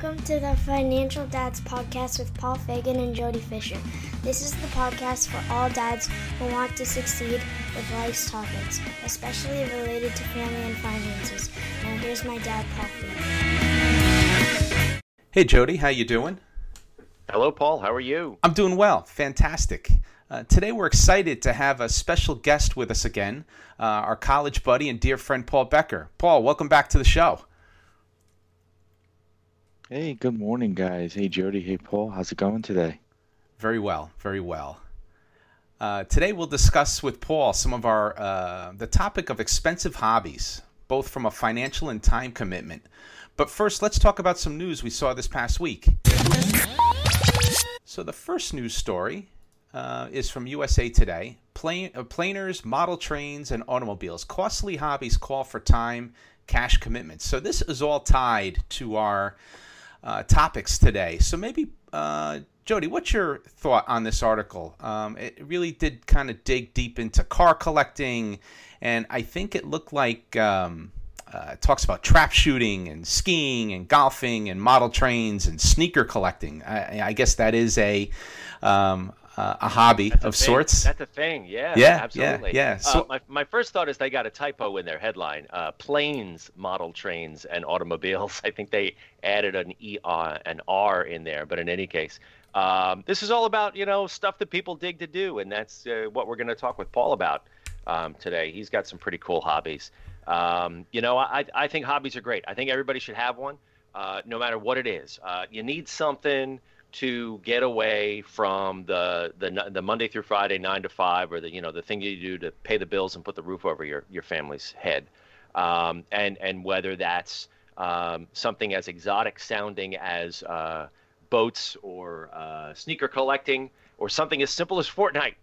Welcome to the Financial Dads Podcast with Paul Fagan and Jody Fisher. This is the podcast for all dads who want to succeed with life's topics, especially related to family and finances. Now here's my dad, Paul Fagan. Hey Jody, how you doing? Hello, Paul. How are you? I'm doing well. Fantastic. Uh, today we're excited to have a special guest with us again, uh, our college buddy and dear friend Paul Becker. Paul, welcome back to the show. Hey, good morning, guys. Hey, Jody. Hey, Paul. How's it going today? Very well, very well. Uh, today we'll discuss with Paul some of our uh, the topic of expensive hobbies, both from a financial and time commitment. But first, let's talk about some news we saw this past week. So the first news story uh, is from USA Today. Uh, planers, model trains, and automobiles. Costly hobbies call for time, cash commitments. So this is all tied to our uh, topics today. So maybe, uh, Jody, what's your thought on this article? Um, it really did kind of dig deep into car collecting, and I think it looked like um, uh, it talks about trap shooting and skiing and golfing and model trains and sneaker collecting. I, I guess that is a um, uh, a hobby That's of a sorts. That's a thing. Yeah. Yeah, Absolutely. yeah, yeah. Uh, So- my, my first thought is they got a typo in their headline. Uh, planes, model trains, and automobiles. I think they added an e uh, an R in there. But in any case, um, this is all about you know stuff that people dig to do, and that's uh, what we're going to talk with Paul about um, today. He's got some pretty cool hobbies. Um, you know, I I think hobbies are great. I think everybody should have one, uh, no matter what it is. Uh, you need something to get away from the, the the Monday through Friday nine to five, or the you know the thing you do to pay the bills and put the roof over your your family's head, um, and and whether that's um, something as exotic sounding as uh, boats or uh, sneaker collecting, or something as simple as Fortnite,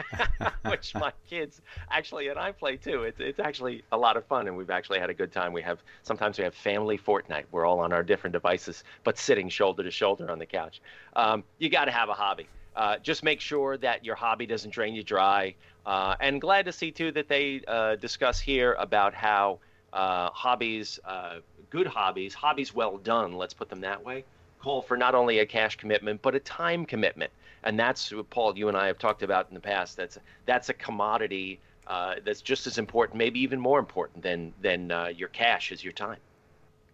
which my kids actually and I play too. It's it's actually a lot of fun, and we've actually had a good time. We have sometimes we have family Fortnite. We're all on our different devices, but sitting shoulder to shoulder on the couch. Um, you got to have a hobby. Uh, just make sure that your hobby doesn't drain you dry. Uh, and glad to see too that they uh, discuss here about how uh, hobbies, uh, good hobbies, hobbies well done, let's put them that way, call for not only a cash commitment but a time commitment. And that's what Paul, you and I have talked about in the past. That's that's a commodity uh, that's just as important, maybe even more important than than uh, your cash is your time.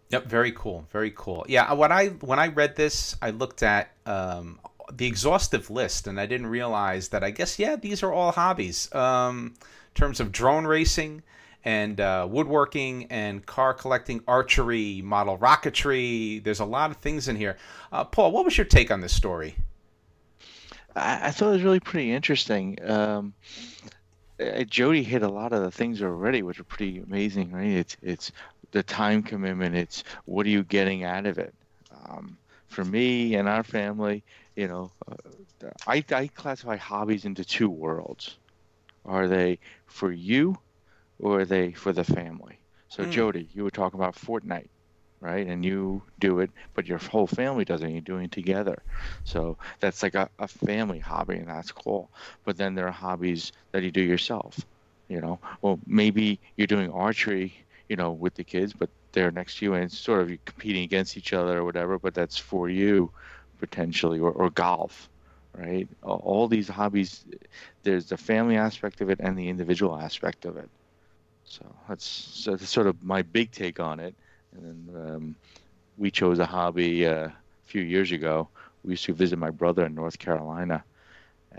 Yep, very cool, very cool. Yeah, when I when I read this, I looked at um, the exhaustive list, and I didn't realize that. I guess yeah, these are all hobbies. Um, in terms of drone racing and uh, woodworking and car collecting, archery, model rocketry. There's a lot of things in here. Uh, Paul, what was your take on this story? I, I thought it was really pretty interesting. Um, uh, Jody hit a lot of the things already, which are pretty amazing, right? It's it's the time commitment. It's what are you getting out of it? Um, for me and our family, you know, uh, I, I classify hobbies into two worlds. Are they for you, or are they for the family? So Hmm. Jody, you were talking about Fortnite, right? And you do it, but your whole family does it. And you're doing it together. So that's like a, a family hobby, and that's cool. But then there are hobbies that you do yourself. You know, well, maybe you're doing archery, you know, with the kids, but they're next to you, and it's sort of you're competing against each other or whatever. But that's for you, potentially, or, or golf, right? All- these hobbies, there's the family aspect of it and the individual aspect of it. So that's, so that's sort of my big take on it. And then um, we chose a hobby uh, a few years ago. We used to visit my brother in North Carolina.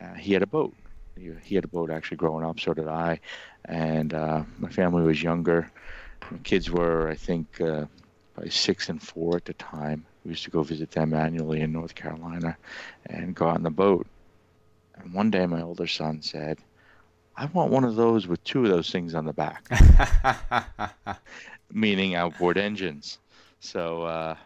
Uh, he had a boat. He, he had a boat actually growing up. So did I. And uh, my family was younger. My kids were, I think, uh, probably six and four at the time. We used to go visit them annually in North Carolina and go out on the boat. And one day, my older son said, I want one of those with two of those things on the back, meaning outboard engines. So, uh,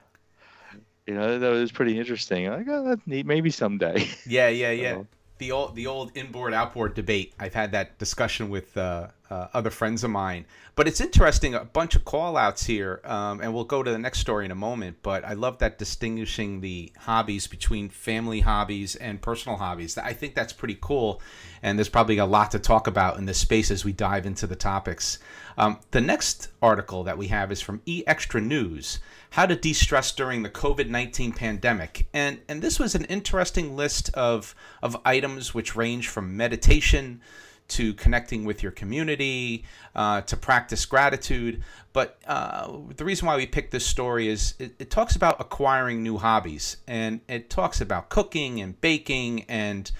you know, that was pretty interesting. Like, oh, that's neat. Maybe someday. Yeah, yeah, yeah. So- The old the old inboard outboard debate. I've had that discussion with uh, uh, other friends of mine. But it's interesting, a bunch of call outs here, um, and we'll go to the next story in a moment. But I love that distinguishing the hobbies between family hobbies and personal hobbies. I think that's pretty cool, and there's probably a lot to talk about in this space as we dive into the topics. Um, the next article that we have is from E Extra News How to De Stress During the COVID 19 Pandemic. And, and this was an interesting list of, of items which range from meditation to connecting with your community, uh, to practice gratitude. But uh, the reason why we picked this story is it, it, talks about acquiring new hobbies, and it talks about cooking and baking and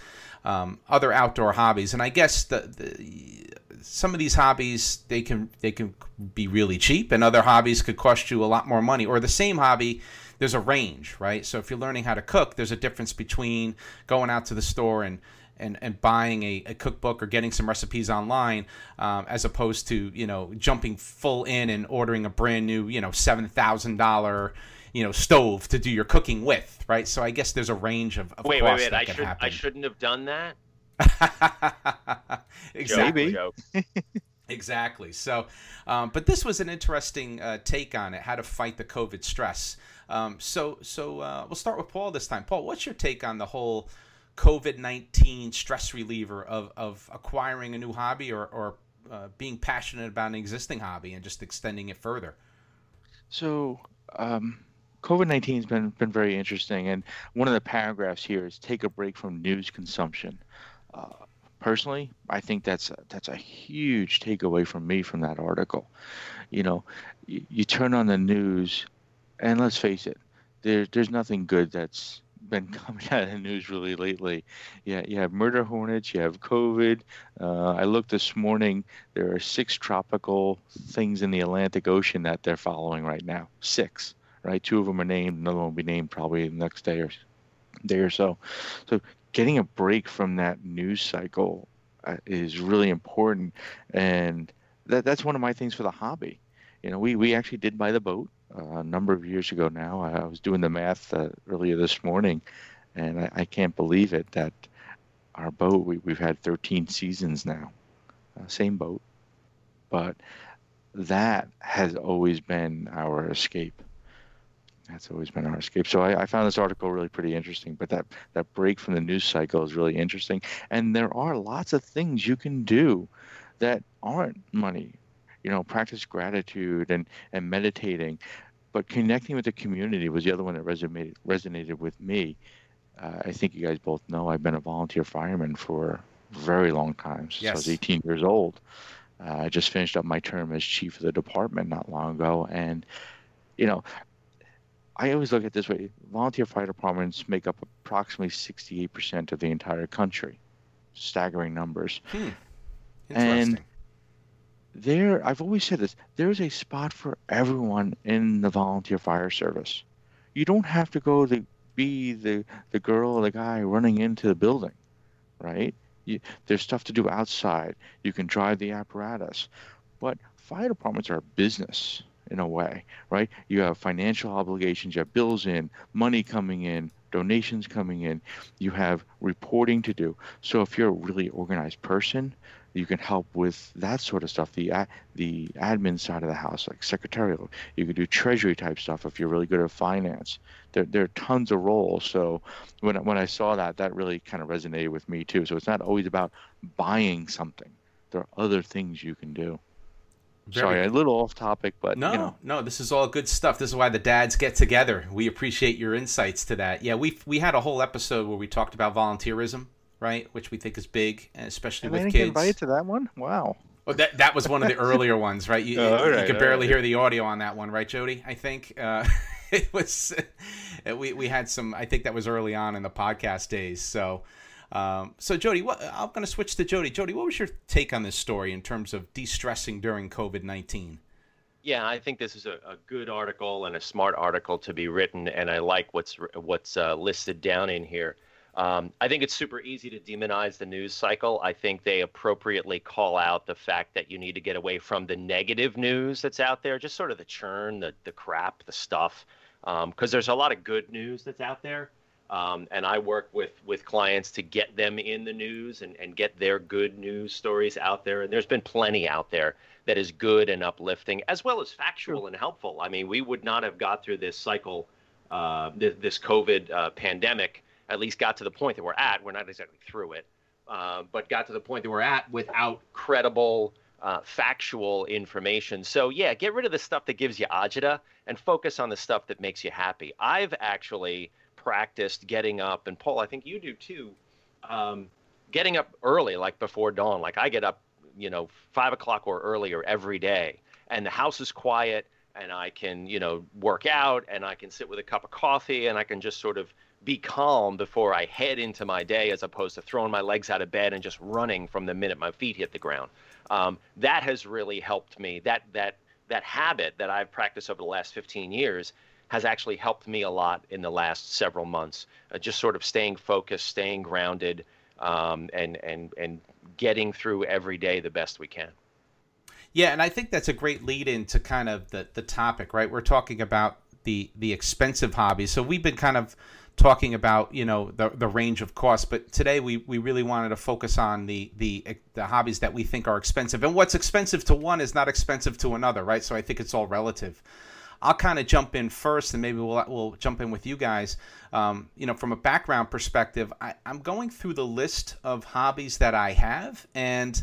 um, other outdoor hobbies. And I guess the, the some of these hobbies they can they can be really cheap, and other hobbies could cost you a lot more money. Or the same hobby, there's a range, right? So if you're learning how to cook, there's a difference between going out to the store and and, and buying a, a cookbook or getting some recipes online um, as opposed to you know jumping full in and ordering a brand new you know seven thousand dollar you know stove to do your cooking with right so i guess there's a range of, of wait wait wait I, should, I shouldn't have done that exactly. exactly. So, um, but this was an interesting uh, take on it, how to fight the COVID stress. Um, so, so uh, we'll start with Paul this time. Paul, what's your take on the whole COVID nineteen stress reliever of of acquiring a new hobby or or uh, being passionate about an existing hobby and just extending it further? So. Um... COVID nineteen has been been very interesting, and one of the paragraphs here is take a break from news consumption. Uh, personally, I think that's a, that's a huge takeaway from me from that article. You know, you, you turn on the news, and let's face it, there, there's nothing good that's been coming out of the news really lately. Yeah, you have murder hornets, you have COVID. Uh, I looked this morning. There are six tropical things in the Atlantic Ocean that they're following right now. Six, right? Two of them are named. Another one will be named probably the next day or day or so. So getting a break from that news cycle uh, is really important, and that that's one of my things for the hobby. You know, we we actually did buy the boat a number of years ago now. I, was doing the math uh, earlier this morning, and I, I, can't believe it that our boat we, we've had 13 seasons now, uh, same boat, but that has always been our escape that's always been our escape. So I, I, found this article really pretty interesting. But that that break from the news cycle is really interesting. And there are lots of things you can do that aren't money. You know, practice gratitude and and meditating, but connecting with the community was the other one that resonated resonated with me. Uh, I think you guys both know I've been a volunteer fireman for a very long time since yes. I was 18 years old. Uh, I just finished up my term as chief of the department not long ago, and you know, I always look at this way: volunteer fire departments make up approximately 68% of the entire country. Staggering numbers. Hmm. And there, I've always said this: there is a spot for everyone in the volunteer fire service. You don't have to go to be the the girl or the guy running into the building, right? You, there's stuff to do outside. You can drive the apparatus, but fire departments are a business in a way, right? You have financial obligations, you have bills in, money coming in, donations coming in, you have reporting to do. So if you're a really organized person, you can help with that sort of stuff, the the admin side of the house, like secretarial. You can do treasury type stuff if you're really good at finance. There, there are tons of roles. So when when I saw that, that really kind of resonated with me too. So it's not always about buying something. There are other things you can do. Very Sorry, a little off topic, but no, you know. no, this is all good stuff. This is why the dads get together. We appreciate your insights to that. Yeah, we we had a whole episode where we talked about volunteerism, right, which we think is big, especially and with I kids. Invited to that one? Wow. Well, that that was one of the earlier ones, right? You, oh, right, you could barely right. hear the audio on that one, right, Jody? I think uh, it was. we we had some. I think that was early on in the podcast days. So um, so, Jody, what, I'm going to switch to Jody. Jody, what was your take on this story in terms of de-stressing during COVID nineteen? Yeah, I think this is a, a, good article and a smart article to be written, and I like what's what's uh, listed down in here. Um, I think it's super easy to demonize the news cycle. I think they appropriately call out the fact that you need to get away from the negative news that's out there, just sort of the churn, the the crap, the stuff, because um, there's a lot of good news that's out there. Um, and I work with with clients to get them in the news and, and get their good news stories out there. And there's been plenty out there that is good and uplifting, as well as factual and helpful. I mean, we would not have got through this cycle, uh, this, this COVID uh, pandemic, at least got to the point that we're at. We're not exactly through it, uh, but got to the point that we're at without credible, uh, factual information. So, yeah, get rid of the stuff that gives you agita and focus on the stuff that makes you happy. I've actually practiced getting up, and Paul, I think you do too. Um, getting up early, like before dawn. Like I get up, you know, five o'clock or earlier every day, and the house is quiet, and I can, you know, work out, and I can sit with a cup of coffee, and I can just sort of be calm before I head into my day, as opposed to throwing my legs out of bed and just running from the minute my feet hit the ground. Um, that has really helped me. That that that habit that I've practiced over the last 15 years has actually helped me a lot in the last several months. Uh, just sort of staying focused, staying grounded, um, and and and getting through every day the best we can. Yeah, and I think that's a great lead into kind of the the topic, right? We're talking about the the expensive hobbies. So we've been kind of talking about you know the the range of costs, but today we we really wanted to focus on the the the hobbies that we think are expensive, and what's expensive to one is not expensive to another, right? So I think it's all relative. I'll kind of jump in first, and maybe we'll we'll jump in with you guys. Um, you know, from a background perspective, I, I'm going through the list of hobbies that I have, and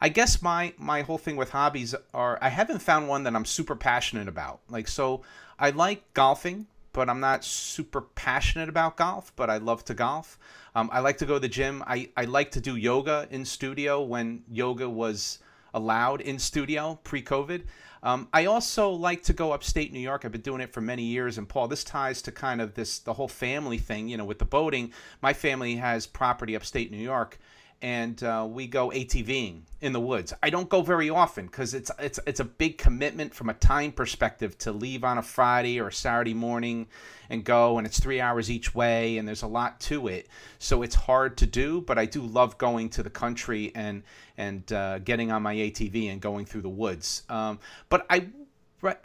I guess my my whole thing with hobbies are I haven't found one that I'm super passionate about. Like so, I like golfing, but I'm not super passionate about golf. But I love to golf. Um, I like to go to the gym. I I like to do yoga in studio when yoga was allowed in studio pre-COVID. Um, I also like to go upstate New York. I've been doing it for many years. And Paul, this ties to kind of this the whole family thing. You know, with the boating, my family has property upstate New York, and uh, we go ATVing in the woods. I don't go very often because it's it's it's a big commitment from a time perspective to leave on a Friday or a Saturday morning and go, and it's three hours each way, and there's a lot to it. So it's hard to do, but I do love going to the country and and uh, getting on my ATV and going through the woods. Um, but I,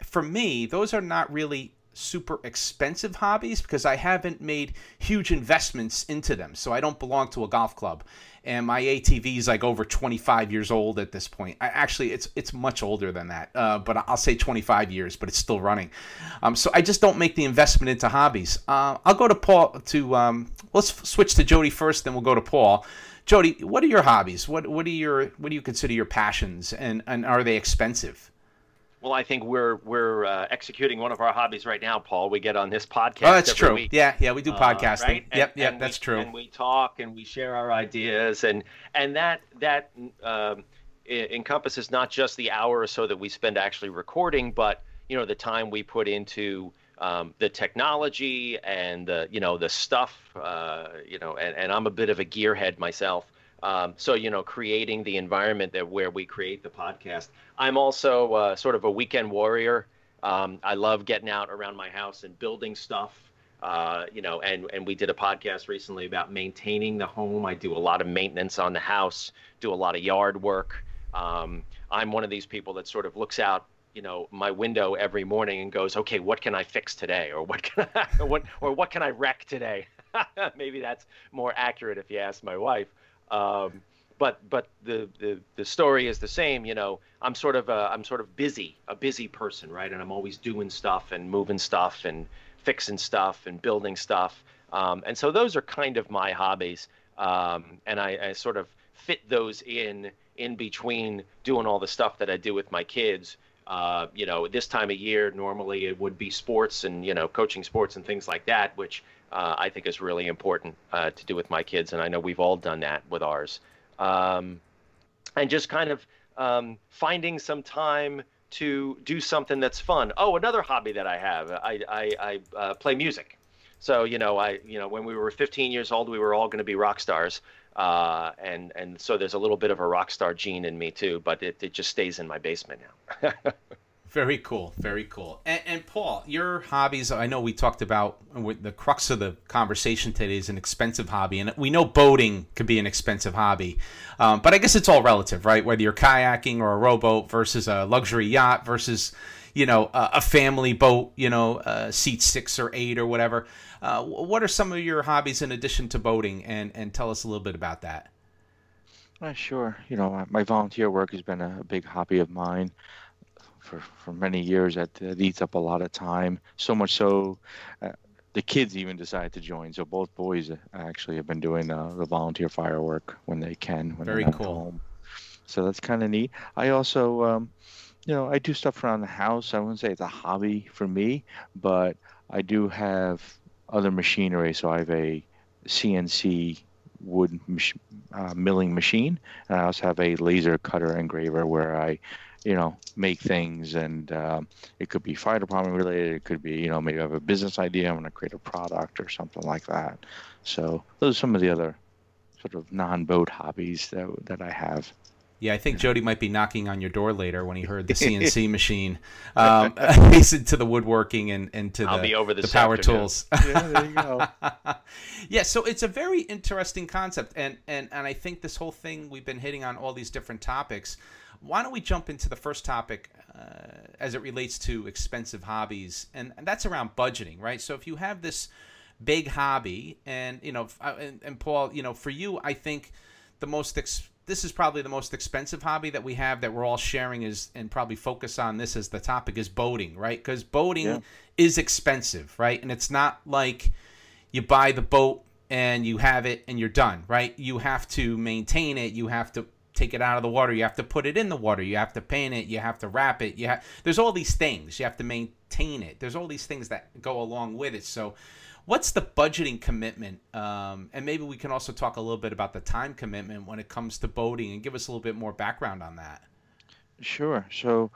for me, those are not really super expensive hobbies because I haven't made huge investments into them. So I don't belong to a golf club and my ATV is like over 25 years old at this point. I, actually, it's it's much older than that, uh, but I'll say 25 years, but it's still running. Um, so I just don't make the investment into hobbies. Uh, I'll go to Paul. To um, let's switch to Jody first, then we'll go to Paul. Jody, what are your hobbies? What what are your what do you consider your passions, and and are they expensive? Well, I think we're we're uh, executing one of our hobbies right now, Paul. We get on this podcast. Oh, that's true. Week, yeah, yeah, we do podcasting. Uh, right? Yep, and, yep, and that's we, true. And we talk and we share our ideas, and and that that um, encompasses not just the hour or so that we spend actually recording, but you know the time we put into um, the technology and the you know the stuff. Uh, you know, and, and I'm a bit of a gearhead myself. Um, so you know, creating the environment that where we create the podcast. I'm also uh, sort of a weekend warrior. Um, I love getting out around my house and building stuff. Uh, you know, and and we did a podcast recently about maintaining the home. I do a lot of maintenance on the house, do a lot of yard work. Um, I'm one of these people that sort of looks out, you know, my window every morning and goes, okay, what can I fix today, or what can I, what or what can I wreck today? Maybe that's more accurate if you ask my wife. Um, but but the, the the story is the same. You know, I'm sort of a, I'm sort of busy, a busy person, right? And I'm always doing stuff and moving stuff and fixing stuff and building stuff. Um, and so those are kind of my hobbies. Um, and I, I sort of fit those in in between doing all the stuff that I do with my kids. Uh, you know, this time of year, normally it would be sports and, you know, coaching sports and things like that, which uh, I think is really important uh, to do with my kids, and I know we've all done that with ours. Um, and just kind of um, finding some time to do something that's fun. Oh, another hobby that I have, I I, I uh, play music. So you know, I you know when we were 15 years old, we were all going to be rock stars, uh, and and so there's a little bit of a rock star gene in me too, but it, it just stays in my basement now. Very cool, very cool. And, and, Paul, your hobbies, I know we talked about the crux of the conversation today is an expensive hobby. And we know boating could be an expensive hobby. Um, but I guess it's all relative, right? Whether you're kayaking or a rowboat versus a luxury yacht versus, you know, a, a family boat, you know, uh, seat six or eight or whatever. Uh, what are some of your hobbies in addition to boating? And, and tell us a little bit about that. Uh, sure. You know, my volunteer work has been a big hobby of mine for, for many years. That, that eats up a lot of time. So much so, uh, the kids even decided to join. So both boys actually have been doing uh, the volunteer firework when they can. When Very they're cool. Home. So that's kind of neat. I also, um, you know, I do stuff around the house. I wouldn't say it's a hobby for me, but I do have other machinery. So I have a CNC wood mach- uh, milling machine, and I also have a laser cutter engraver where I, you know, make things. And um, it could be fire department related. It could be, you know, maybe I have a business idea. I'm going to create a product or something like that. So those are some of the other sort of non-boat hobbies that that I have. Yeah, I think Jody might be knocking on your door later when he heard the CNC machine. Um, he's into the woodworking and, and to I'll the, be over the power afternoon. tools. Yeah, there you go. yeah, so it's a very interesting concept, and, and and I think this whole thing we've been hitting on all these different topics. Why don't we jump into the first topic uh, as it relates to expensive hobbies, and, and that's around budgeting, right? So if you have this big hobby, and you know, uh, and, and Paul, you know, for you, I think the most ex- this is probably the most expensive hobby that we have that we're all sharing is and probably focus on this as the topic is boating, right? Because boating Yeah. is expensive, right? And it's not like you buy the boat and you have it and you're done, right? You have to maintain it. You have to take it out of the water. You have to put it in the water. You have to paint it. You have to wrap it. You there's all these things. You have to maintain it. There's all these things that go along with it. So, what's the budgeting commitment? Um, and maybe we can also talk a little bit about the time commitment when it comes to boating and give us a little bit more background on that. Sure. So,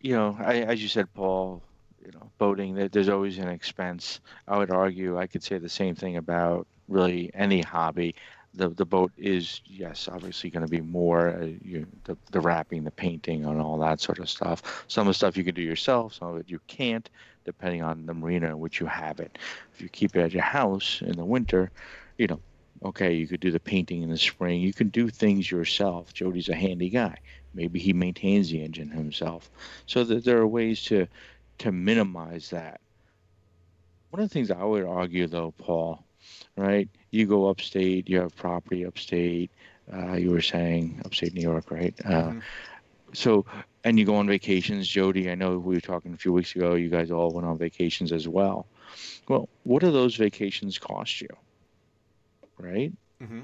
you know, I, as you said, Paul, you know, boating, there's always an expense. I would argue I could say the same thing about really any hobby. The the boat is yes, obviously going to be more uh, you, the the wrapping, the painting, and all that sort of stuff. Some of the stuff you can do yourself, some of it you can't, depending on the marina in which you have it. If you keep it at your house in the winter, you know, okay, you could do the painting in the spring. You can do things yourself. Jody's a handy guy. Maybe he maintains the engine himself. So that there are ways to to minimize that. One of the things I would argue, though, Paul, right? You go upstate, you have property upstate. Uh, you were saying upstate New York, right? Uh, Mhm. So, and you go on vacations, Jody. I know we were talking a few weeks ago. You guys all went on vacations as well. Well, what do those vacations cost you? Right? Mm-hmm.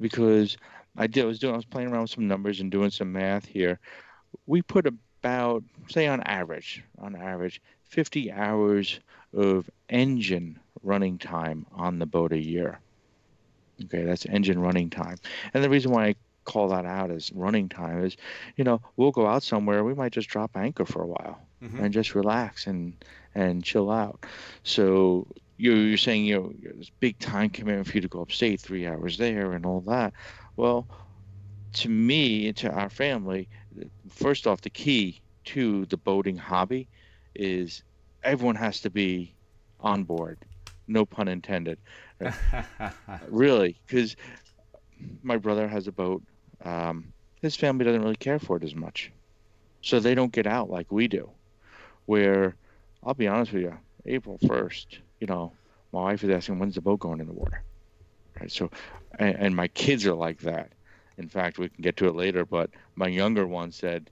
because I did I was doing I was playing around with some numbers and doing some math here. We put about say on average, on average, 50 hours of engine running time on the boat a year. Okay, that's engine running time. And the reason why I call that out as running time is, you know, we'll go out somewhere, we might just drop anchor for a while Mm-hmm. and just relax and and chill out. So you're, you're saying you know there's big time commitment for you to go upstate three hours there and all that. Well, to me, and to our family, first off, the key to the boating hobby is everyone has to be on board. No pun intended. Really, because my brother has a boat. Um, his family doesn't really care for it as much, so they don't get out like we do. Where I'll be honest with you, April first, you know, my wife is asking when's the boat going in the water, right? So, and, and my kids are like that. In fact, we can get to it later, but my younger one said,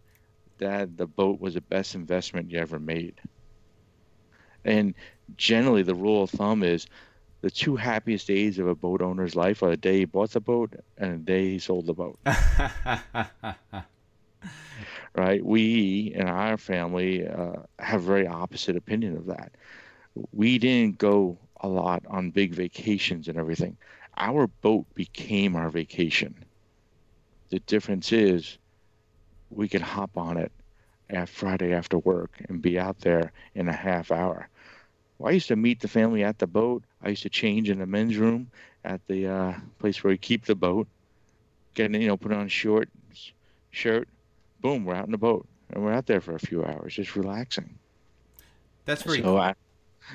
"Dad, the boat was the best investment you ever made." And generally, the rule of thumb is the two happiest days of a boat owner's life are the day he bought the boat and the day he sold the boat. right? We in our family uh, have very opposite opinion of that. We didn't go a lot on big vacations and everything. Our boat became our vacation. The difference is we could hop on it at Friday after work and be out there in a half hour. Well, I used to meet the family at the boat. I used to change in the men's room at the uh, place where we keep the boat. Get you know, put on short shirt. Boom, we're out in the boat, and we're out there for a few hours, just relaxing. That's very So, I,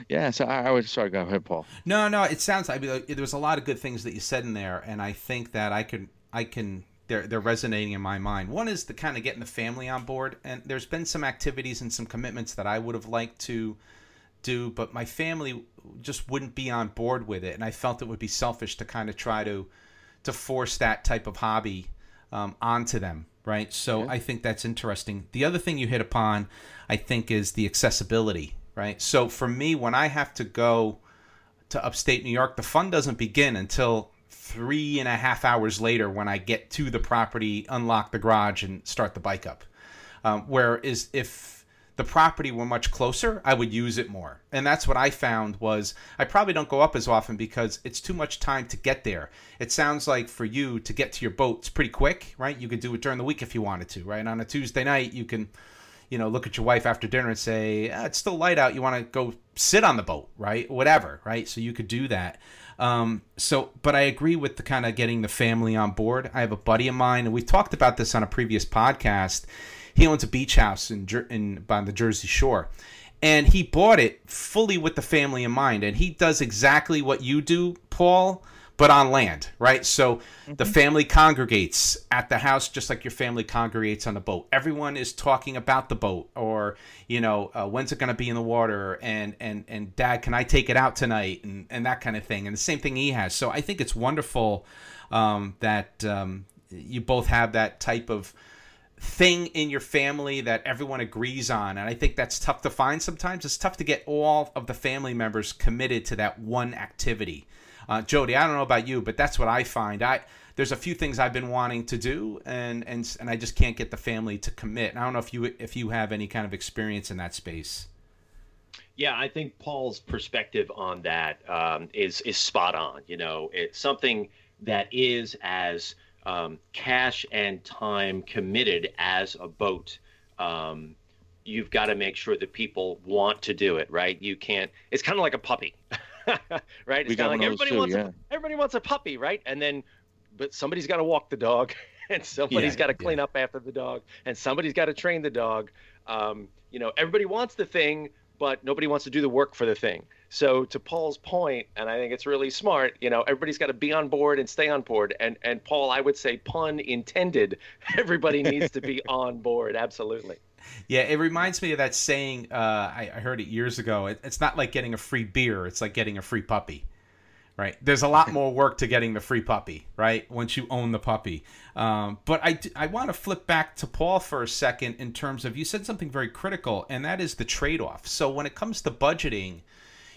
yeah. So I, I would sorry, go ahead, Paul. No, no, it sounds. I mean, like, there was a lot of good things that you said in there, and I think that I can, I can they're they're resonating in my mind. One is the kind of getting the family on board, and there's been some activities and some commitments that I would have liked to do, but my family just wouldn't be on board with it, and I felt it would be selfish to kind of try to to force that type of hobby um, onto them, right? So yeah. I think that's interesting. The other thing you hit upon, I think, is the accessibility, right? So for me, when I have to go to upstate New York, the fun doesn't begin until three and a half hours later when I get to the property, unlock the garage, and start the bike up. Um, whereas if the property were much closer, I would use it more. And that's what I found was I probably don't go up as often because it's too much time to get there. It sounds like for you to get to your boat, it's pretty quick, right? You could do it during the week if you wanted to, right? On a Tuesday night, you can, you know, look at your wife after dinner and say, ah, it's still light out. You want to go sit on the boat, right? Whatever, right? So you could do that. Um, so, but I agree with the kind of getting the family on board. I have a buddy of mine, and we've talked about this on a previous podcast. He owns a beach house in, in by the Jersey Shore, and he bought it fully with the family in mind. And he does exactly what you do, Paul but on land, right? So mm-hmm. the family congregates at the house just like your family congregates on the boat. Everyone is talking about the boat, or you know, uh, when's it going to be in the water, and and and Dad, can I take it out tonight, and and that kind of thing. And the same thing he has. So I think it's wonderful um, that um, you both have that type of thing in your family that everyone agrees on and i think that's tough to find sometimes it's tough to get all of the family members committed to that one activity uh, Jody, I don't know about you, but that's what I find. I there's a few things I've been wanting to do, and and and I just can't get the family to commit. And I don't know if you if you have any kind of experience in that space. Yeah, I think Paul's perspective on that um, is is spot on. You know, it's something that is as um, cash and time committed as a boat. Um, you've got to make sure that people want to do it, right? You can't. It's kind of like a puppy. right? It's kind of like everybody too, wants yeah. a, everybody wants a puppy, right? And then, but somebody's got to walk the dog, and somebody's yeah, got to clean yeah. up after the dog, and somebody's got to train the dog. Um, you know, everybody wants the thing, but nobody wants to do the work for the thing. So to Paul's point, and I think it's really smart, you know, everybody's got to be on board and stay on board. And and Paul, I would say pun intended, everybody needs to be on board. Absolutely. Yeah, it reminds me of that saying. Uh, I, I, heard it years ago. It, it's not like getting a free beer; it's like getting a free puppy. Right? There's a lot more work to getting the free puppy. Right? Once you own the puppy. Um, but I I want to flip back to Paul for a second in terms of you said something very critical, and that is the trade off. So when it comes to budgeting,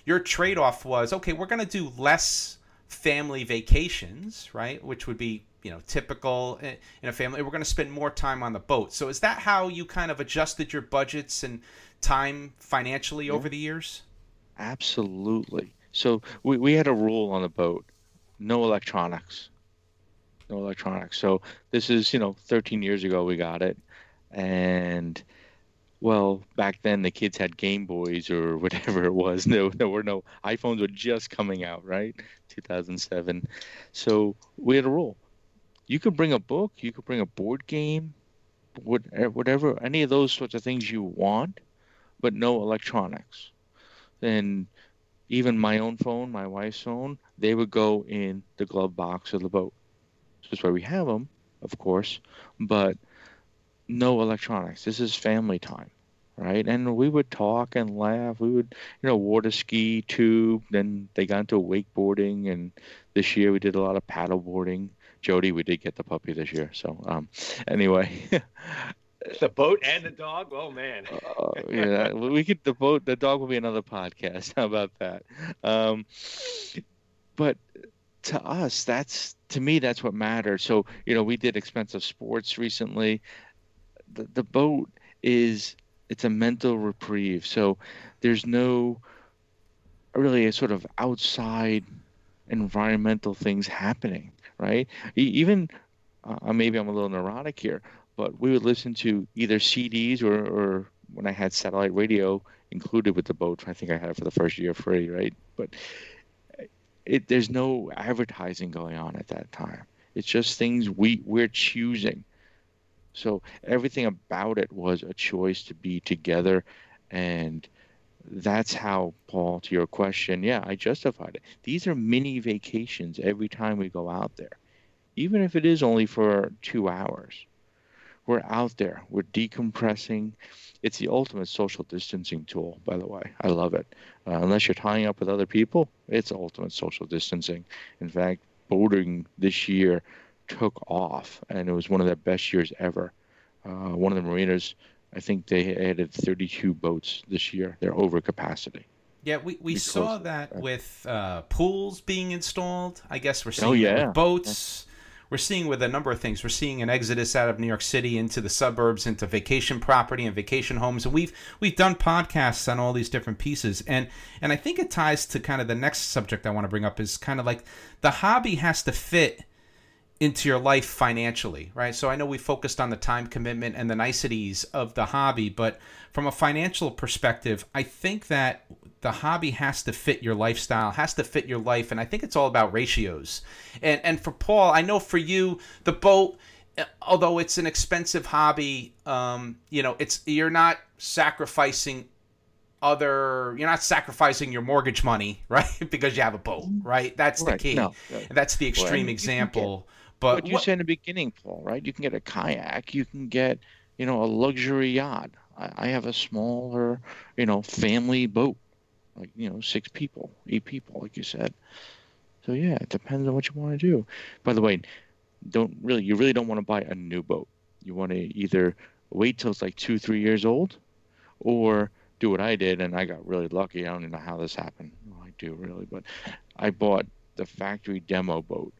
your trade off was okay. We're going to do less family vacations, right? Which would be you know typical in a family we're going to spend more time on the boat. So is that how you kind of adjusted your budgets and time financially yeah. over the years? Absolutely. So we, we had a rule on the boat no electronics. No electronics. So this is you know 13 years ago we got it. And well back then the kids had game boys or whatever it was. No there were no iphones were just coming out right? 2007 so we had a rule you could bring a book, you could bring a board game, eh, whatever, any of those sorts of things you want, but no electronics. And even my own phone, my wife's phone, they would go in the glove box of the boat. That's why we have them, of course, but no electronics. This is family time, right? And we would talk and laugh. We would, you know, water ski, tube. Then they got into wakeboarding, and this year we did a lot of paddleboarding. Jody, we did get the puppy this year. So um, anyway. the boat and the dog. Oh man. uh, yeah, we could the boat. The dog will be another podcast. How about that? Um, but to us, that's to me, that's what matters. So you know, we did expensive sports recently. The the boat is it's a mental reprieve. So there's no really a sort of outside environmental things happening right? Even uh, maybe I'm a little neurotic here, but we would listen to either CDs or, or when I had satellite radio included with the boat. I think I had it for the first year free, right? But it, there's no advertising going on at that time. It's just things we we're choosing. So everything about it was a choice to be together, and that's how paul to your question yeah i justified it these are mini vacations every time we go out there even if it is only for two hours. We're out there, we're decompressing. It's the ultimate social distancing tool, by the way. I love it. Uh, unless you're tying up with other people, it's ultimate social distancing. In fact, boating this year took off, and it was one of their best years ever. Uh, one of the marinas, I think they added 32 boats this year. They're over capacity. Yeah, we, we saw that with uh, pools being installed. I guess we're Oh, seeing it yeah. with boats. We're seeing with a number of things. We're seeing an exodus out of New York City into the suburbs, into vacation property and vacation homes. And we've we've done podcasts on all these different pieces. And and I think it ties to kind of the next subject I want to bring up is kind of like the hobby has to fit into your life financially, right? So I know we focused on the time commitment and the niceties of the hobby, but from a financial perspective, I think that the hobby has to fit your lifestyle, has to fit your life, and I think it's all about ratios. And and for Paul, I know for you, the boat, uh, although it's an expensive hobby, um, you know, it's you're not sacrificing other you're not sacrificing your mortgage money right? Because you have a boat right? That's Right, the key. No, that's the Well, extreme can example But but you what- said in the beginning, Paul, right? You can get a kayak, you can get, you know, a luxury yacht. I, I have a smaller, you know, family boat, like, you know, six people, eight people, like you said. So yeah, it depends on what you want to do. By the way, don't really, you really don't want to buy a new boat. You want to either wait till it's like two, three years old, or do what I did, and I got really lucky. I don't even know how this happened. Well, I do really, but I bought the factory demo boat.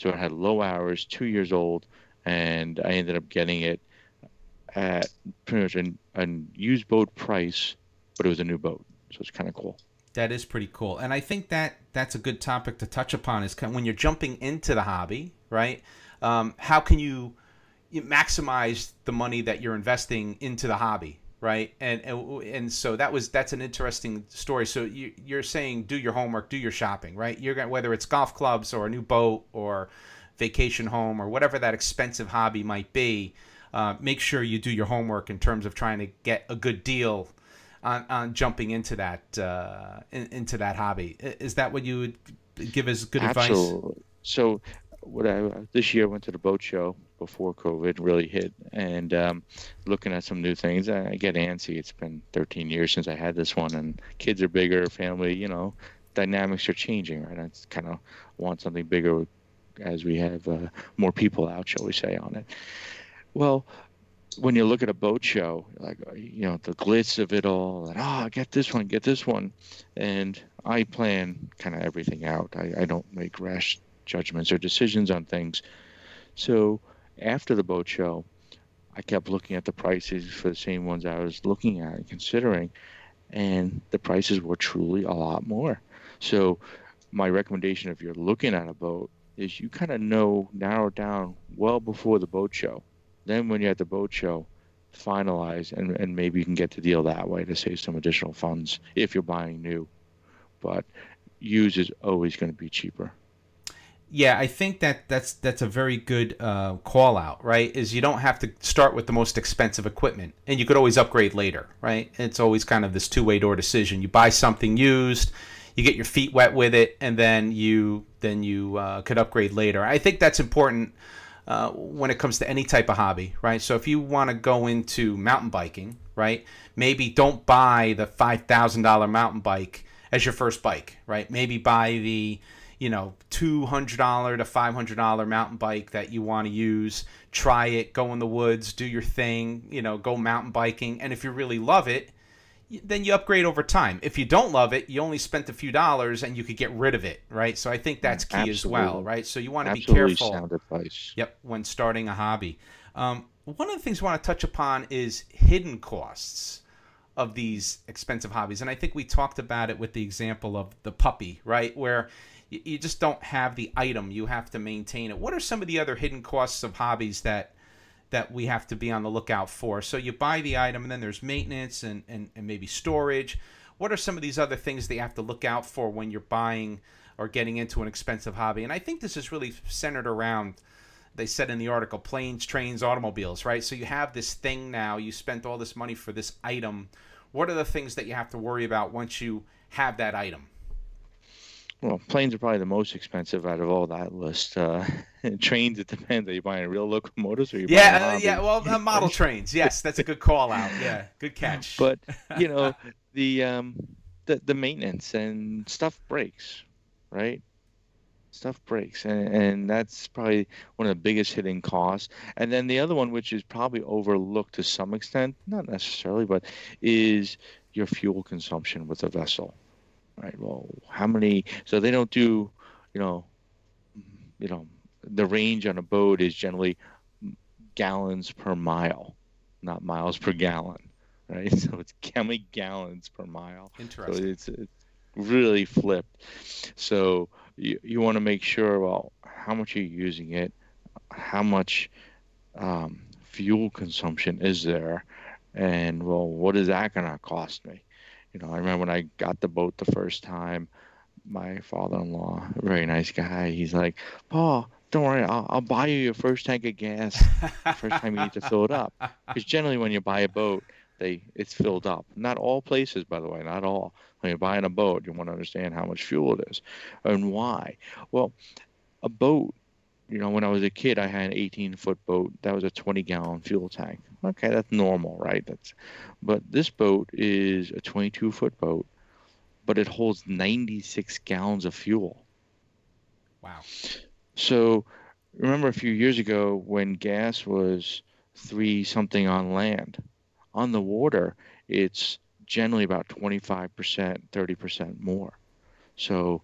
So it had low hours, two years old, and I ended up getting it at pretty much an, an used boat price, but it was a new boat. So it's kind of cool. That is pretty cool, and I think that that's a good topic to touch upon. Is when you're jumping into the hobby, right? Um, how can you maximize the money that you're investing into the hobby, right? And and, and so that was that's an interesting story. So you, you're saying do your homework, do your shopping, right? You're gonna whether it's golf clubs or a new boat or vacation home or whatever that expensive hobby might be. Uh, make sure you do your homework in terms of trying to get a good deal on, on jumping into that uh, in, into that hobby. Is that what you would give as good advice? Absolutely. So what I this year I went to the boat show before COVID really hit, and um, looking at some new things. I, I get antsy. It's been 13 years since I had this one, and kids are bigger, family. You know, dynamics are changing, right? I kind of want something bigger as we have uh, more people out, shall we say, on it. Well, when you look at a boat show, like uh, you know the glitz of it all, and oh, get this one, get this one, and I plan kind of everything out. I, I don't make rash judgments or decisions on things. So after the boat show, I kept looking at the prices for the same ones I was looking at and considering, and the prices were truly a lot more. So my recommendation if you're looking at a boat is you kind of know narrow down well before the boat show. Then when you're at the boat show, finalize and, and maybe you can get the deal that way to save some additional funds if you're buying new. But used is always going to be cheaper. Yeah, I think that that's that's a very good uh, call out, right? Is you don't have to start with the most expensive equipment, and you could always upgrade later, right? It's always kind of this two way door decision. You buy something used, you get your feet wet with it, and then you then you uh, could upgrade later. I think that's important uh, when it comes to any type of hobby, right? So if you want to go into mountain biking, right, maybe don't buy the five thousand dollar mountain bike as your first bike, right? Maybe buy the you know two hundred dollar to five hundred dollar mountain bike that you want to use. Try it, go in the woods, do your thing, you know, go mountain biking, and if you really love it, then you upgrade over time. If you don't love it, you only spent a few dollars and you could get rid of it, right? So I think that's key as well, right? So you want to be Absolutely careful. sound advice. Yep, when starting a hobby. Um, one of the things I want to touch upon is hidden costs of these expensive hobbies. And I think we talked about it with the example of the puppy, right? Where y- you just don't have the item, you have to maintain it. What are some of the other hidden costs of hobbies that that we have to be on the lookout for? So you buy the item and then there's maintenance and, and, and maybe storage. What are some of these other things that you have to look out for when you're buying or getting into an expensive hobby? And I think this is really centered around they said in the article planes trains automobiles right so you have this thing now you spent all this money for this item what are the things that you have to worry about once you have that item well, planes are probably the most expensive out of all that list. Uh, trains, it depends. Are you buying real locomotives or are you yeah, uh, yeah. Well, uh, model trains. Yes, that's a good call out. Yeah, good catch. But you know, the um, the the maintenance and stuff breaks, right? Stuff breaks, and, and that's probably one of the biggest hitting costs. And then the other one, which is probably overlooked to some extent, not necessarily, but is your fuel consumption with a vessel right? Well, how many? So they don't do, you know, you know, the range on a boat is generally gallons per mile, not miles per gallon, right? So it's how many gallons per mile. Interesting. So it's, it's really flipped. So you you want to make sure, well, how much are you using it? How much um, fuel consumption is there? And well, what is that going to cost me? You know, I remember when I got the boat the first time, my father-in-law, very nice guy, he's like, Paul, don't worry, I'll, I'll buy you your first tank of gas first time you need to fill it up. Because generally when you buy a boat, they it's filled up. Not all places, by the way, not all. When you're buying a boat, you want to understand how much fuel it is and why. Well, a boat you know, when I was a kid, I had an 18 foot boat. That was a 20 gallon fuel tank. Okay, that's normal, right? That's, but this boat is a 22 foot boat, but it holds 96 gallons of fuel. Wow. So, remember a few years ago when gas was three something on land, on the water, it's generally about 25%, 30% more. So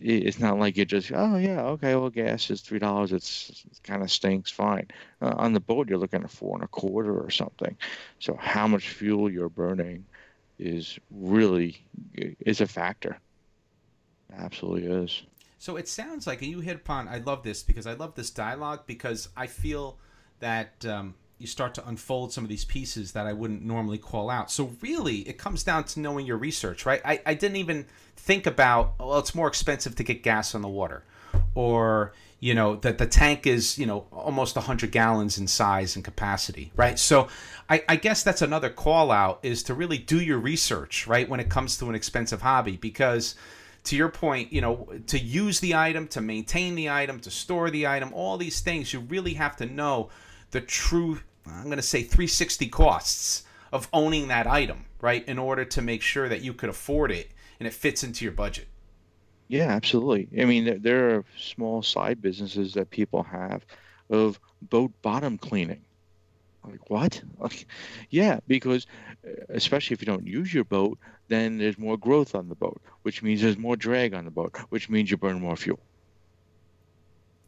it's not like you just oh yeah okay well gas is three dollars it's it kind of stinks fine. Uh, on the boat you're looking at four and a quarter or something. So how much fuel you're burning is really is a factor. Absolutely is. So it sounds like and you hit upon i love this because i love this dialogue because i feel that um, you start to unfold some of these pieces that I wouldn't normally call out. So really, it comes down to knowing your research, right? I, I didn't even think about well, it's more expensive to get gas on the water, or you know that the tank is you know almost 100 gallons in size and capacity, right? So I, I guess that's another call out is to really do your research, right, when it comes to an expensive hobby, because to your point, you know, to use the item, to maintain the item, to store the item, all these things, you really have to know the true, I'm going to say 360 costs of owning that item, right? In order to make sure that you could afford it and it fits into your budget. Yeah, absolutely. I mean, there, there are small side businesses that people have of boat bottom cleaning. Like what? Like, yeah, because uh, especially if you don't use your boat, then there's more growth on the boat, which means there's more drag on the boat, which means you burn more fuel.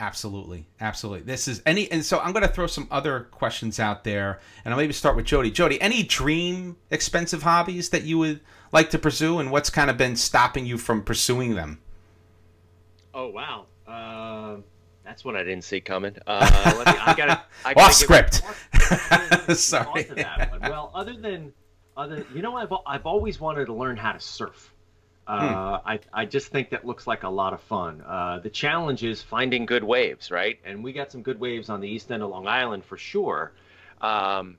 Absolutely, absolutely. This is any, and so I'm going to throw some other questions out there, and I'll maybe start with Jody. Jody, any dream expensive hobbies that you would like to pursue, and what's kind of been stopping you from pursuing them? Oh wow, uh, that's what I didn't see coming. Uh, let me, I gotta, I gotta off script. Sorry. Well, other than other, you know, I've I've always wanted to learn how to surf. Hmm. Uh, I, I just think that looks like a lot of fun. Uh, the challenge is finding good waves, right? And we got some good waves on the east end of Long Island for sure. Um,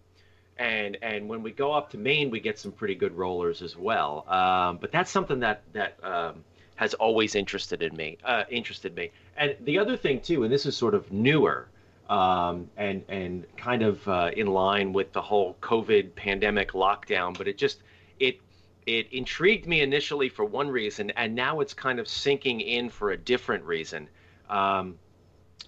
and and when we go up to Maine, we get some pretty good rollers as well. Um, but that's something that that um, has always interested in me. Uh, interested me. And the other thing too, and this is sort of newer. Um, and and kind of uh, in line with the whole COVID pandemic lockdown, but it just it it intrigued me initially for one reason, and now it's kind of sinking in for a different reason. Um,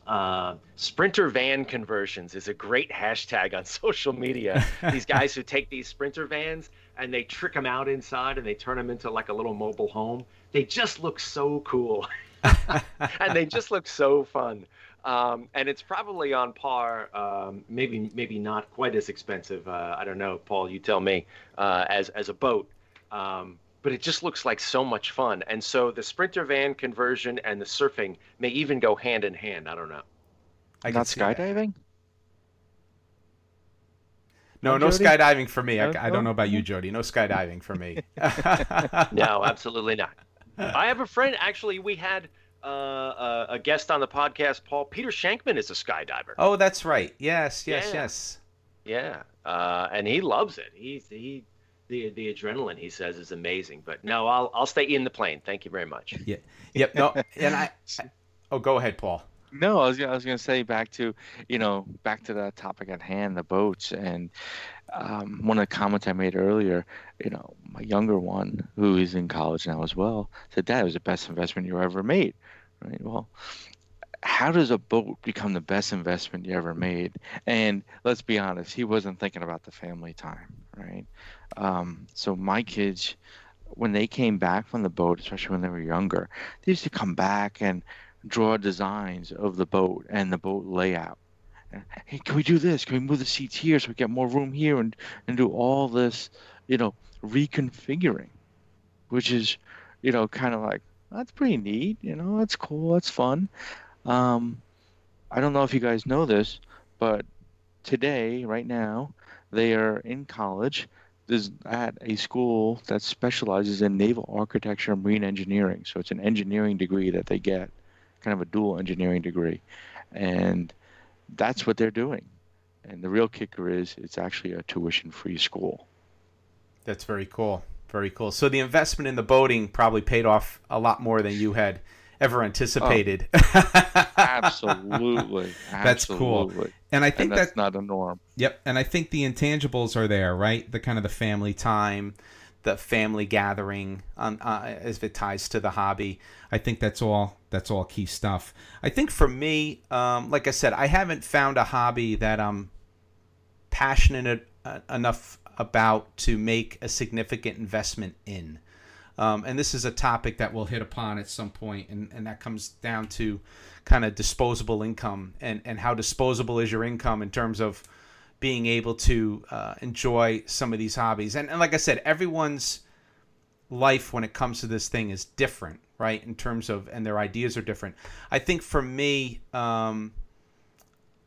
uh, sprinter van conversions is a great hashtag on social media. these guys who take these sprinter vans and they trick them out inside and they turn them into like a little mobile home. They just look so cool, and they just look so fun. Um, and it's probably on par, um, maybe maybe not quite as expensive. Uh, I don't know, Paul. You tell me. Uh, as as a boat, um, but it just looks like so much fun. And so the sprinter van conversion and the surfing may even go hand in hand. I don't know. I Not skydiving? No, no, skydiving for me. I, I, don't know about you, Jody. No skydiving for me. no, absolutely not. I have a friend. Actually, we had uh, a guest on the podcast, Paul Peter Shankman, is a skydiver. Oh, that's right. Yes, yes, yeah. yes. Yeah, uh, and he loves it. He's he the the adrenaline he says is amazing. But no, I'll I'll stay in the plane. Thank you very much. Yeah. Yep. No. And I. I oh, go ahead, Paul. No, I was I was going to say back to you know back to the topic at hand, the boats, and um, one of the comments I made earlier. You know, my younger one, who is in college now as well, said, "Dad, it was the best investment you ever made." Right. Well, how does a boat become the best investment you ever made? And let's be honest, he wasn't thinking about the family time, right? Um, so my kids, when they came back from the boat, especially when they were younger, they used to come back and draw designs of the boat and the boat layout. Hey, can we do this? Can we move the seats here so we get more room here and, and do all this, you know, reconfiguring, which is, you know, kind of like, that's pretty neat, you know, that's cool, that's fun. Um, I don't know if you guys know this, but today, right now, they are in college. Is at a school that specializes in naval architecture and marine engineering. So it's an engineering degree that they get, kind of a dual engineering degree, and that's what they're doing. And the real kicker is it's actually a tuition-free school. That's very cool. Very cool. So the investment in the boating probably paid off a lot more than you had ever anticipated. Oh, absolutely. That's cool. And I think and that's that, not a norm. Yep. And I think the intangibles are there, right? The kind of the family time, the family gathering, um, uh, as it ties to the hobby. I think that's all. That's all key stuff. I think for me, um, like I said, I haven't found a hobby that I'm passionate uh, enough about to make a significant investment in. Um, and this is a topic that we'll hit upon at some point, and, and that comes down to kind of disposable income and, and how disposable is your income in terms of being able to uh, enjoy some of these hobbies. And, and like I said, everyone's life when it comes to this thing is different, right? In terms of, and their ideas are different. I think for me, um,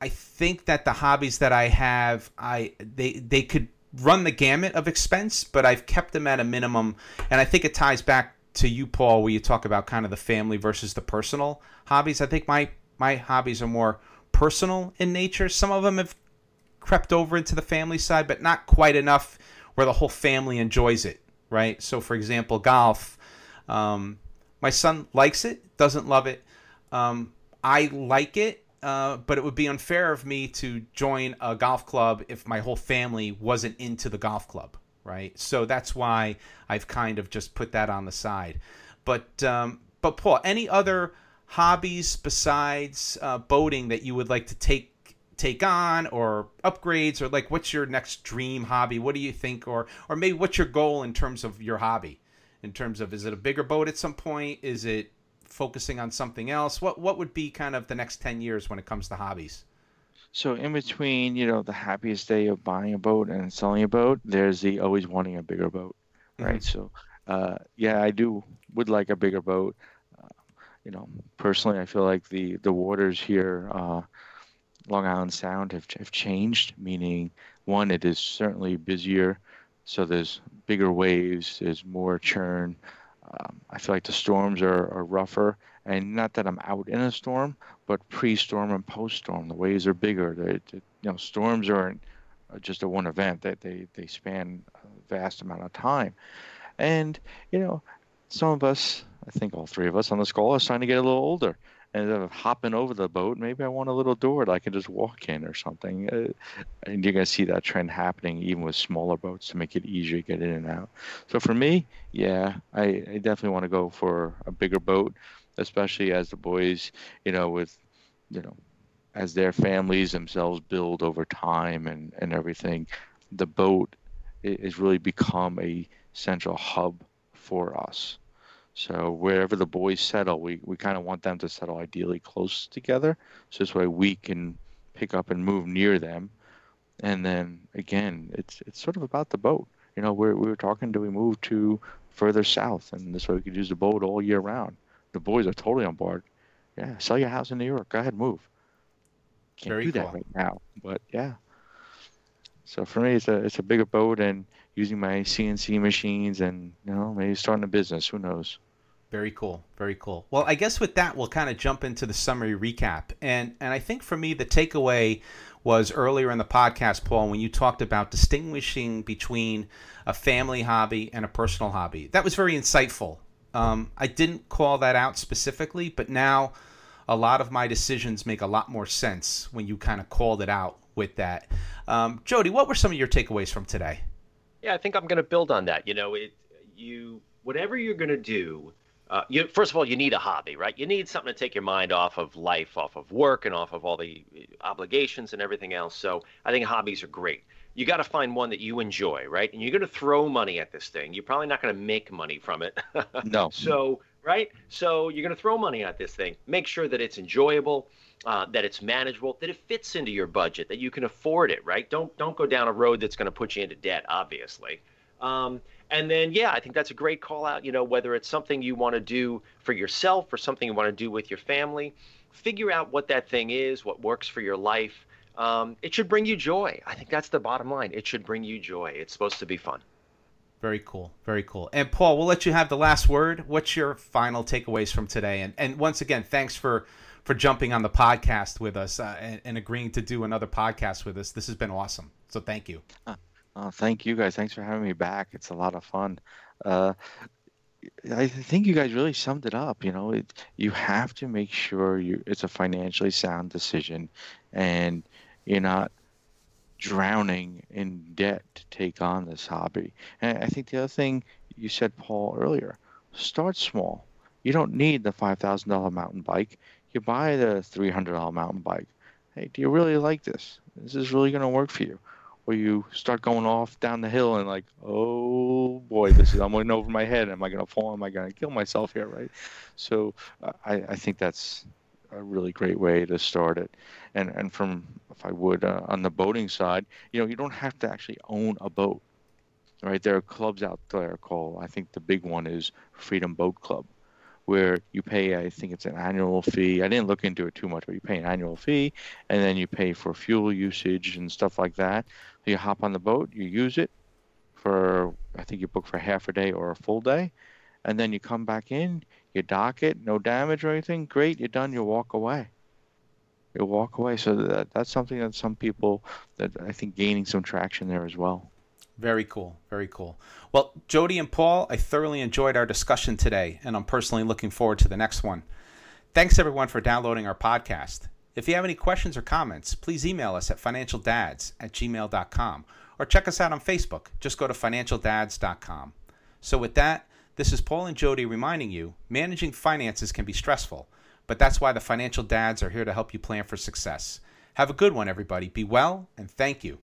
I think that the hobbies that I have, I they they could run the gamut of expense, but I've kept them at a minimum. And I think it ties back to you, Paul, where you talk about kind of the family versus the personal hobbies. I think my my hobbies are more personal in nature. Some of them have crept over into the family side, but not quite enough where the whole family enjoys it. Right. So, for example, golf. Um, my son likes it, doesn't love it. Um, I like it, uh, but it would be unfair of me to join a golf club if my whole family wasn't into the golf club, right? So that's why I've kind of just put that on the side. But um, but Paul, any other hobbies besides uh, boating that you would like to take take on or upgrades or like what's your next dream hobby what do you think or or maybe what's your goal in terms of your hobby in terms of is it a bigger boat at some point is it focusing on something else? What what would be kind of the next ten years when it comes to hobbies? So in between, you know, the happiest day of buying a boat and selling a boat, there's the always wanting a bigger boat, right? Mm-hmm. So, uh, yeah, I do would like a bigger boat. Uh, you know, personally, I feel like the the waters here, uh, Long Island Sound, have have changed. Meaning, one, it is certainly busier, so there's bigger waves, there's more churn. Um, I feel like the storms are, are rougher, and not that I'm out in a storm, but pre-storm and post-storm, the waves are bigger. They, they, you know, storms aren't just a one event; that they, they they span a vast amount of time, and you know, some of us, I think all three of us on this call, are starting to get a little older, instead of hopping over the boat, maybe I want a little door that I can just walk in or something. Uh, and you're going to see that trend happening even with smaller boats to make it easier to get in and out. So for me, yeah, I, I definitely want to go for a bigger boat, especially as the boys, you know, with, you know, as their families themselves build over time and, and everything, the boat has really become a central hub for us. So wherever the boys settle, we, we kind of want them to settle ideally close together. So this way we can pick up and move near them. And then again, it's it's sort of about the boat. You know, we're, we were talking, do we move to further south? And this way we could use the boat all year round. The boys are totally on board. Yeah, sell your house in New York. Go ahead, move. Can't Very do cool. that right now, but yeah. So for me, it's a it's a bigger boat and using my CNC machines and you know maybe starting a business. Who knows? Very cool. Very cool. Well, I guess with that, we'll kind of jump into the summary recap. And and I think for me, the takeaway was earlier in the podcast, Paul, when you talked about distinguishing between a family hobby and a personal hobby. That was very insightful. Um, I didn't call that out specifically, but now a lot of my decisions make a lot more sense when you kind of called it out with that. Um, Jody, what were some of your takeaways from today? Yeah, I think I'm going to build on that. You know, it you whatever you're going to do uh, you first of all you need a hobby right? You need something to take your mind off of life off of work and off of all the uh, obligations and everything else. So i think hobbies are great. You got to find one that you enjoy right? And you're going to throw money at this thing. You're probably not going to make money from it. No. So right? So you're going to throw money at this thing. Make sure that it's enjoyable uh, that it's manageable that it fits into your budget that you can afford it right? Don't don't go down a road that's going to put you into debt obviously um, and then, yeah, I think that's a great call out. You know, whether it's something you want to do for yourself or something you want to do with your family, figure out what that thing is, what works for your life. Um, it should bring you joy. I think that's the bottom line. It should bring you joy. It's supposed to be fun. Very cool. Very cool. And Paul, we'll let you have the last word. What's your final takeaways from today? And and once again, thanks for for jumping on the podcast with us uh, and, and, agreeing to do another podcast with us. This has been awesome. So thank you. Uh, Oh, thank you guys. Thanks for having me back. It's a lot of fun. Uh, I think you guys really summed it up. You know, it, you have to make sure you it's a financially sound decision, and you're not drowning in debt to take on this hobby. And I think the other thing you said, Paul, earlier, start small. You don't need the five thousand dollar mountain bike. You buy the three hundred dollar mountain bike. Hey, do you really like this? This is really going to work for you where you start going off down the hill and like, oh boy, this is I'm looking over my head. Am I going to fall? Am I going to kill myself here? Right. So uh, I, I think that's a really great way to start it. And and from if I would uh, on the boating side, you know, you don't have to actually own a boat. Right. There are clubs out there called I think the big one is Freedom Boat Club where you pay, I think it's an annual fee. I didn't look into it too much, but you pay an annual fee, and then you pay for fuel usage and stuff like that. You hop on the boat, you use it for, I think you book for half a day or a full day, and then you come back in, you dock it, no damage or anything. Great, you're done. You walk away. You walk away. So that that's something that some people that I think gaining some traction there as well. Very cool. Very cool. Well, Jody and Paul, I thoroughly enjoyed our discussion today, and I'm personally looking forward to the next one. Thanks, everyone, for downloading our podcast. If you have any questions or comments, please email us at financialdads at gmail.com or check us out on Facebook. Just go to financialdads.com. So, with that, this is Paul and Jody reminding you managing finances can be stressful, but that's why the financial dads are here to help you plan for success. Have a good one, everybody. Be well, and thank you.